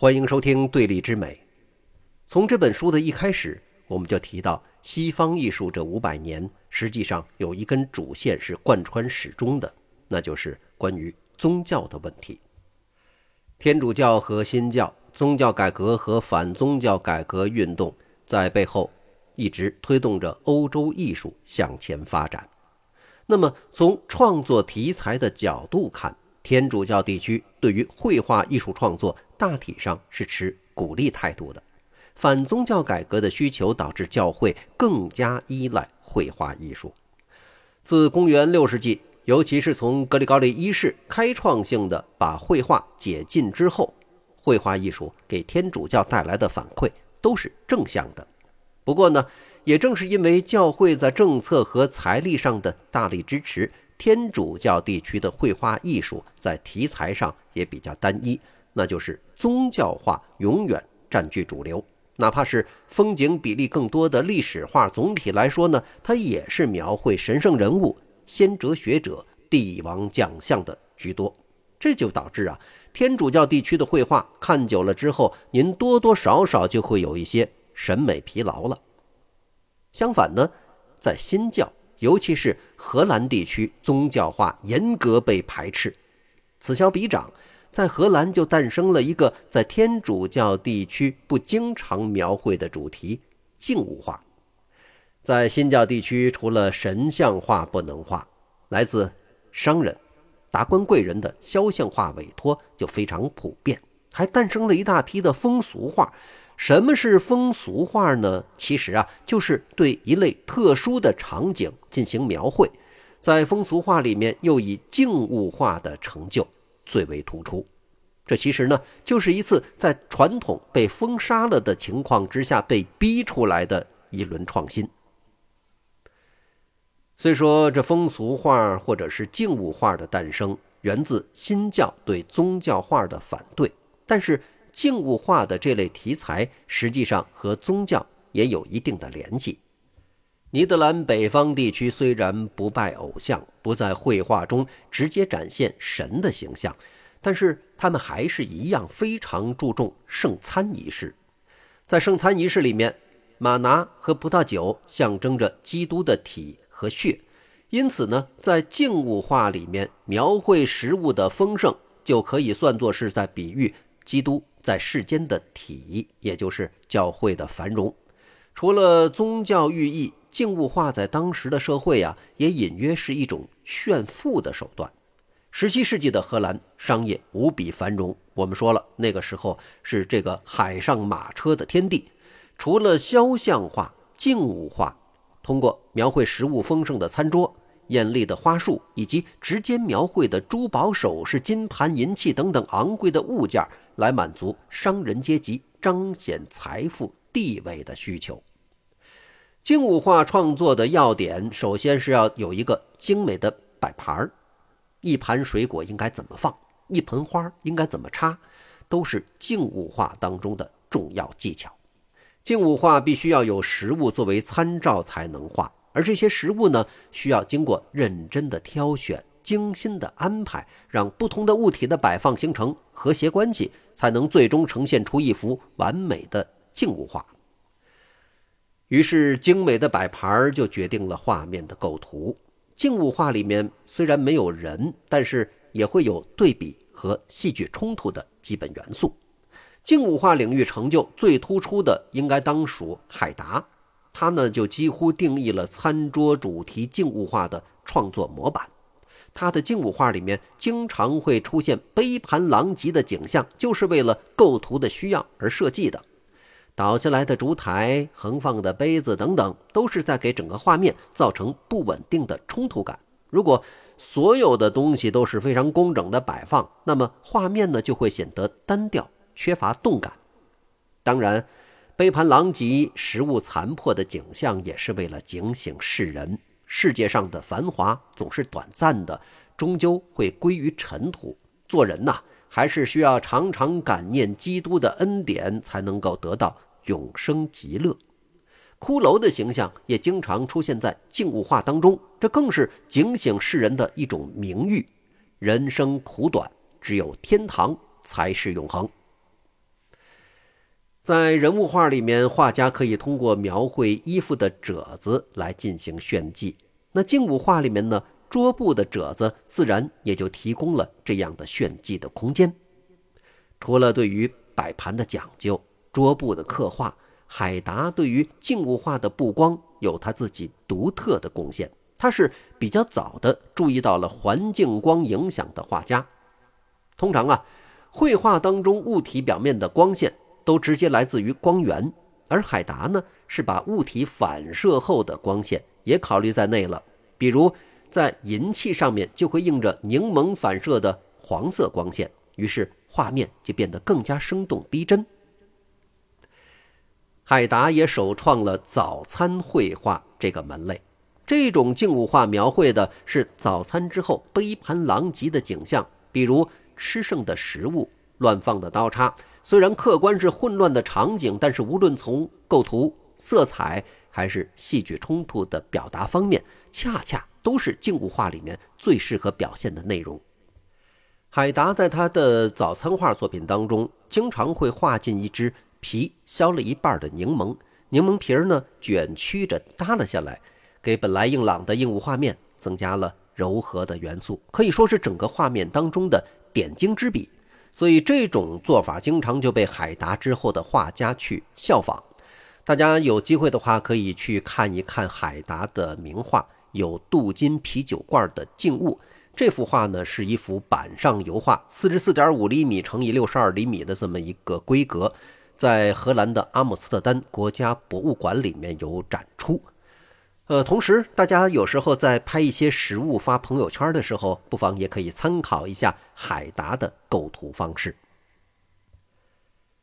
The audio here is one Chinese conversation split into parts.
欢迎收听《对立之美》。从这本书的一开始，我们就提到，西方艺术这五百年，实际上有一根主线是贯穿始终的，那就是关于宗教的问题。天主教和新教、宗教改革和反宗教改革运动在背后一直推动着欧洲艺术向前发展。那么，从创作题材的角度看，天主教地区对于绘画艺术创作大体上是持鼓励态度的。反宗教改革的需求导致教会更加依赖绘画艺术。自公元六世纪，尤其是从格里高利一世开创性的把绘画解禁之后，绘画艺术给天主教带来的反馈都是正向的。不过呢，也正是因为教会在政策和财力上的大力支持。天主教地区的绘画艺术在题材上也比较单一，那就是宗教画永远占据主流。哪怕是风景比例更多的历史画，总体来说呢，它也是描绘神圣人物、先哲学者、帝王将相的居多。这就导致啊，天主教地区的绘画看久了之后，您多多少少就会有一些审美疲劳了。相反呢，在新教。尤其是荷兰地区，宗教画严格被排斥。此消彼长，在荷兰就诞生了一个在天主教地区不经常描绘的主题——静物画。在新教地区，除了神像画不能画，来自商人、达官贵人的肖像画委托就非常普遍，还诞生了一大批的风俗画。什么是风俗画呢？其实啊，就是对一类特殊的场景进行描绘。在风俗画里面，又以静物画的成就最为突出。这其实呢，就是一次在传统被封杀了的情况之下被逼出来的一轮创新。虽说这风俗画或者是静物画的诞生源自新教对宗教画的反对，但是。静物画的这类题材，实际上和宗教也有一定的联系。尼德兰北方地区虽然不拜偶像，不在绘画中直接展现神的形象，但是他们还是一样非常注重圣餐仪式。在圣餐仪式里面，玛拿和葡萄酒象征着基督的体和血，因此呢，在静物画里面描绘食物的丰盛，就可以算作是在比喻基督。在世间的体，也就是教会的繁荣，除了宗教寓意，静物画在当时的社会啊，也隐约是一种炫富的手段。十七世纪的荷兰商业无比繁荣，我们说了，那个时候是这个海上马车的天地。除了肖像画、静物画，通过描绘食物丰盛的餐桌、艳丽的花束，以及直接描绘的珠宝首饰、金盘银器等等昂贵的物件。来满足商人阶级彰显财富地位的需求。静物画创作的要点，首先是要有一个精美的摆盘儿，一盘水果应该怎么放，一盆花应该怎么插，都是静物画当中的重要技巧。静物画必须要有实物作为参照才能画，而这些实物呢，需要经过认真的挑选。精心的安排，让不同的物体的摆放形成和谐关系，才能最终呈现出一幅完美的静物画。于是，精美的摆盘就决定了画面的构图。静物画里面虽然没有人，但是也会有对比和戏剧冲突的基本元素。静物画领域成就最突出的，应该当属海达，他呢就几乎定义了餐桌主题静物画的创作模板。他的静物画里面经常会出现杯盘狼藉的景象，就是为了构图的需要而设计的。倒下来的烛台、横放的杯子等等，都是在给整个画面造成不稳定的冲突感。如果所有的东西都是非常工整的摆放，那么画面呢就会显得单调，缺乏动感。当然，杯盘狼藉、食物残破的景象也是为了警醒世人。世界上的繁华总是短暂的，终究会归于尘土。做人呐，还是需要常常感念基督的恩典，才能够得到永生极乐。骷髅的形象也经常出现在静物画当中，这更是警醒世人的一种明喻：人生苦短，只有天堂才是永恒。在人物画里面，画家可以通过描绘衣服的褶子来进行炫技。那静物画里面呢，桌布的褶子自然也就提供了这样的炫技的空间。除了对于摆盘的讲究、桌布的刻画，海达对于静物画的布光有他自己独特的贡献。他是比较早的注意到了环境光影响的画家。通常啊，绘画当中物体表面的光线。都直接来自于光源，而海达呢是把物体反射后的光线也考虑在内了。比如在银器上面就会映着柠檬反射的黄色光线，于是画面就变得更加生动逼真。海达也首创了早餐绘画这个门类，这种静物画描绘的是早餐之后杯盘狼藉的景象，比如吃剩的食物、乱放的刀叉。虽然客观是混乱的场景，但是无论从构图、色彩还是戏剧冲突的表达方面，恰恰都是静物画里面最适合表现的内容。海达在他的早餐画作品当中，经常会画进一只皮削了一半的柠檬，柠檬皮儿呢卷曲着耷了下来，给本来硬朗的硬物画面增加了柔和的元素，可以说是整个画面当中的点睛之笔。所以这种做法经常就被海达之后的画家去效仿。大家有机会的话，可以去看一看海达的名画，有镀金啤酒罐的静物。这幅画呢是一幅板上油画，四十四点五厘米乘以六十二厘米的这么一个规格，在荷兰的阿姆斯特丹国家博物馆里面有展出。呃，同时，大家有时候在拍一些实物发朋友圈的时候，不妨也可以参考一下海达的构图方式。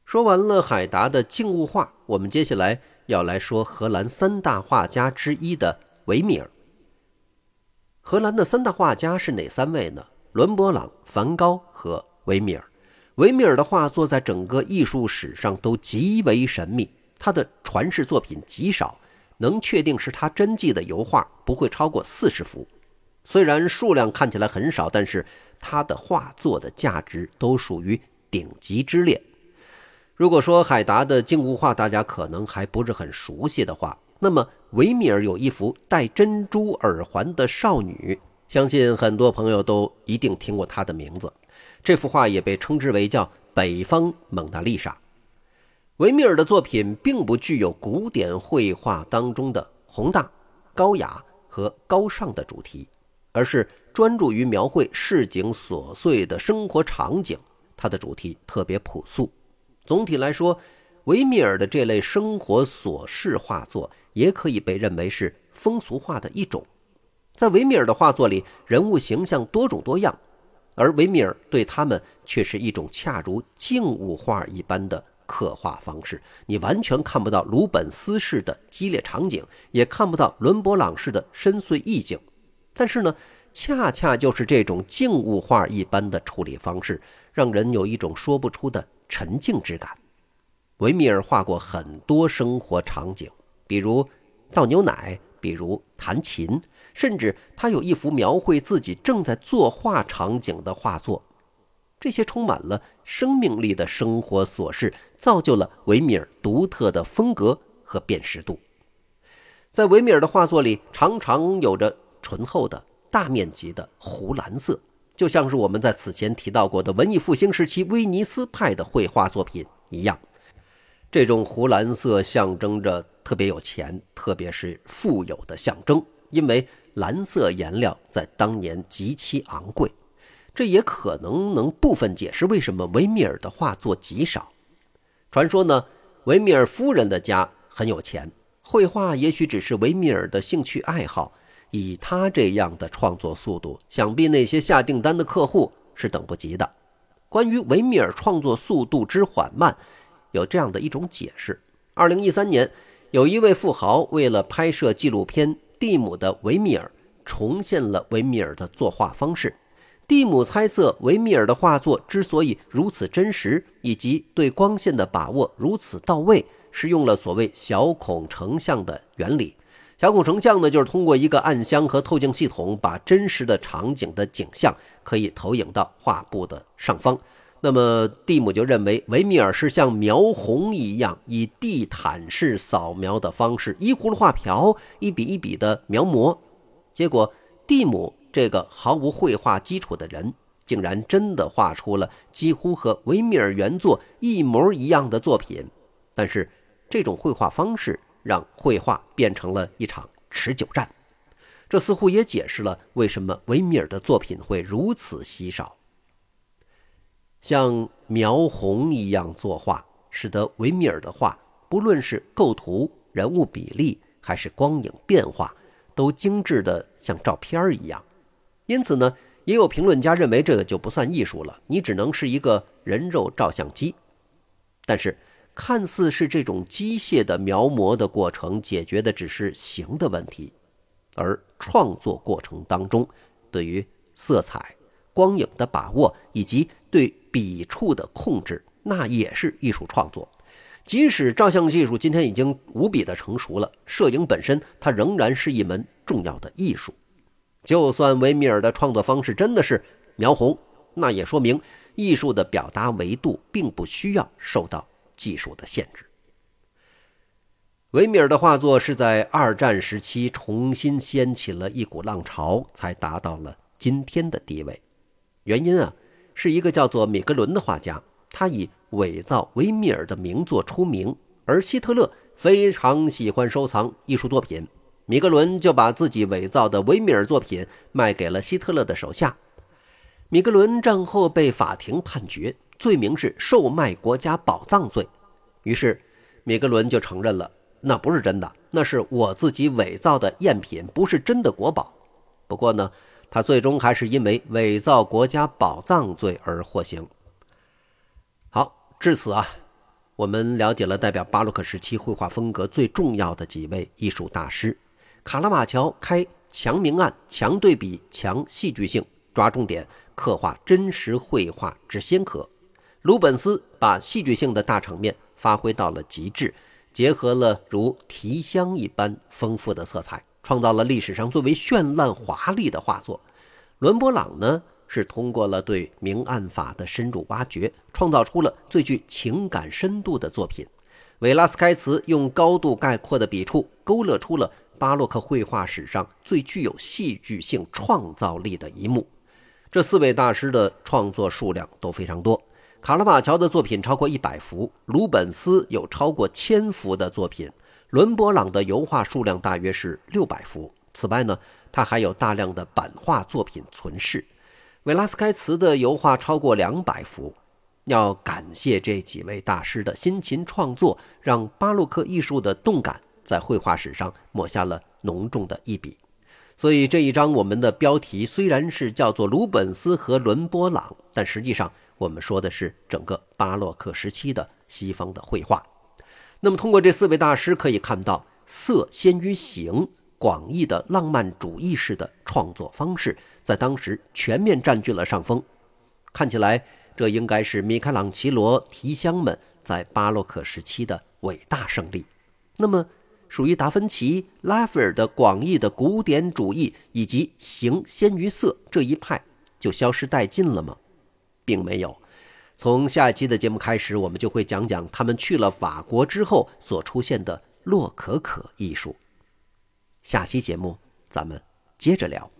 说完了海达的静物画，我们接下来要来说荷兰三大画家之一的维米尔。荷兰的三大画家是哪三位呢？伦勃朗、梵高和维米尔。维米尔的画作在整个艺术史上都极为神秘，他的传世作品极少。能确定是他真迹的油画不会超过四十幅，虽然数量看起来很少，但是他的画作的价值都属于顶级之列。如果说海达的静物画大家可能还不是很熟悉的话，那么维米尔有一幅戴珍珠耳环的少女，相信很多朋友都一定听过她的名字。这幅画也被称之为叫北方蒙娜丽莎。维米尔的作品并不具有古典绘画当中的宏大、高雅和高尚的主题，而是专注于描绘市井琐碎的生活场景。它的主题特别朴素。总体来说，维米尔的这类生活琐事画作也可以被认为是风俗画的一种。在维米尔的画作里，人物形象多种多样，而维米尔对他们却是一种恰如静物画一般的。刻画方式，你完全看不到鲁本斯式的激烈场景，也看不到伦勃朗式的深邃意境。但是呢，恰恰就是这种静物画一般的处理方式，让人有一种说不出的沉静之感。维米尔画过很多生活场景，比如倒牛奶，比如弹琴，甚至他有一幅描绘自己正在作画场景的画作。这些充满了生命力的生活琐事，造就了维米尔独特的风格和辨识度。在维米尔的画作里，常常有着醇厚的大面积的湖蓝色，就像是我们在此前提到过的文艺复兴时期威尼斯派的绘画作品一样。这种湖蓝色象征着特别有钱，特别是富有的象征，因为蓝色颜料在当年极其昂贵。这也可能能部分解释为什么维米尔的画作极少。传说呢，维米尔夫人的家很有钱，绘画也许只是维米尔的兴趣爱好。以他这样的创作速度，想必那些下订单的客户是等不及的。关于维米尔创作速度之缓慢，有这样的一种解释：二零一三年，有一位富豪为了拍摄纪录片《蒂姆的维米尔》，重现了维米尔的作画方式。蒂姆猜测，维米尔的画作之所以如此真实，以及对光线的把握如此到位，是用了所谓小孔成像的原理。小孔成像呢，就是通过一个暗箱和透镜系统，把真实的场景的景象可以投影到画布的上方。那么蒂姆就认为维米尔是像描红一样，以地毯式扫描的方式，依葫芦画瓢，一笔一笔的描摹。结果，蒂姆这个毫无绘画基础的人，竟然真的画出了几乎和维米尔原作一模一样的作品。但是，这种绘画方式让绘画变成了一场持久战。这似乎也解释了为什么维米尔的作品会如此稀少。像描红一样作画，使得维米尔的画，不论是构图、人物比例，还是光影变化，都精致的像照片一样。因此呢，也有评论家认为这个就不算艺术了，你只能是一个人肉照相机。但是，看似是这种机械的描摹的过程，解决的只是形的问题，而创作过程当中，对于色彩。光影的把握以及对笔触的控制，那也是艺术创作。即使照相技术今天已经无比的成熟了，摄影本身它仍然是一门重要的艺术。就算维米尔的创作方式真的是描红，那也说明艺术的表达维度并不需要受到技术的限制。维米尔的画作是在二战时期重新掀起了一股浪潮，才达到了今天的地位。原因啊，是一个叫做米格伦的画家，他以伪造维米尔的名作出名，而希特勒非常喜欢收藏艺术作品，米格伦就把自己伪造的维米尔作品卖给了希特勒的手下。米格伦战后被法庭判决，罪名是售卖国家宝藏罪，于是米格伦就承认了，那不是真的，那是我自己伪造的赝品，不是真的国宝。不过呢。他最终还是因为伪造国家宝藏罪而获刑。好，至此啊，我们了解了代表巴洛克时期绘画风格最重要的几位艺术大师：卡拉马乔开强明暗、强对比、强戏剧性，抓重点刻画真实绘画之先河；鲁本斯把戏剧性的大场面发挥到了极致，结合了如提香一般丰富的色彩。创造了历史上最为绚烂华丽的画作。伦勃朗呢，是通过了对明暗法的深入挖掘，创造出了最具情感深度的作品。维拉斯开茨用高度概括的笔触，勾勒出了巴洛克绘画史上最具有戏剧性创造力的一幕。这四位大师的创作数量都非常多。卡拉瓦乔的作品超过一百幅，鲁本斯有超过千幅的作品。伦勃朗的油画数量大约是六百幅。此外呢，他还有大量的版画作品存世。维拉斯开茨的油画超过两百幅。要感谢这几位大师的辛勤创作，让巴洛克艺术的动感在绘画史上抹下了浓重的一笔。所以这一章我们的标题虽然是叫做鲁本斯和伦勃朗，但实际上我们说的是整个巴洛克时期的西方的绘画。那么，通过这四位大师可以看到，色先于形，广义的浪漫主义式的创作方式在当时全面占据了上风。看起来，这应该是米开朗基罗提香们在巴洛克时期的伟大胜利。那么，属于达芬奇、拉斐尔的广义的古典主义以及形先于色这一派就消失殆尽了吗？并没有。从下一期的节目开始，我们就会讲讲他们去了法国之后所出现的洛可可艺术。下期节目咱们接着聊。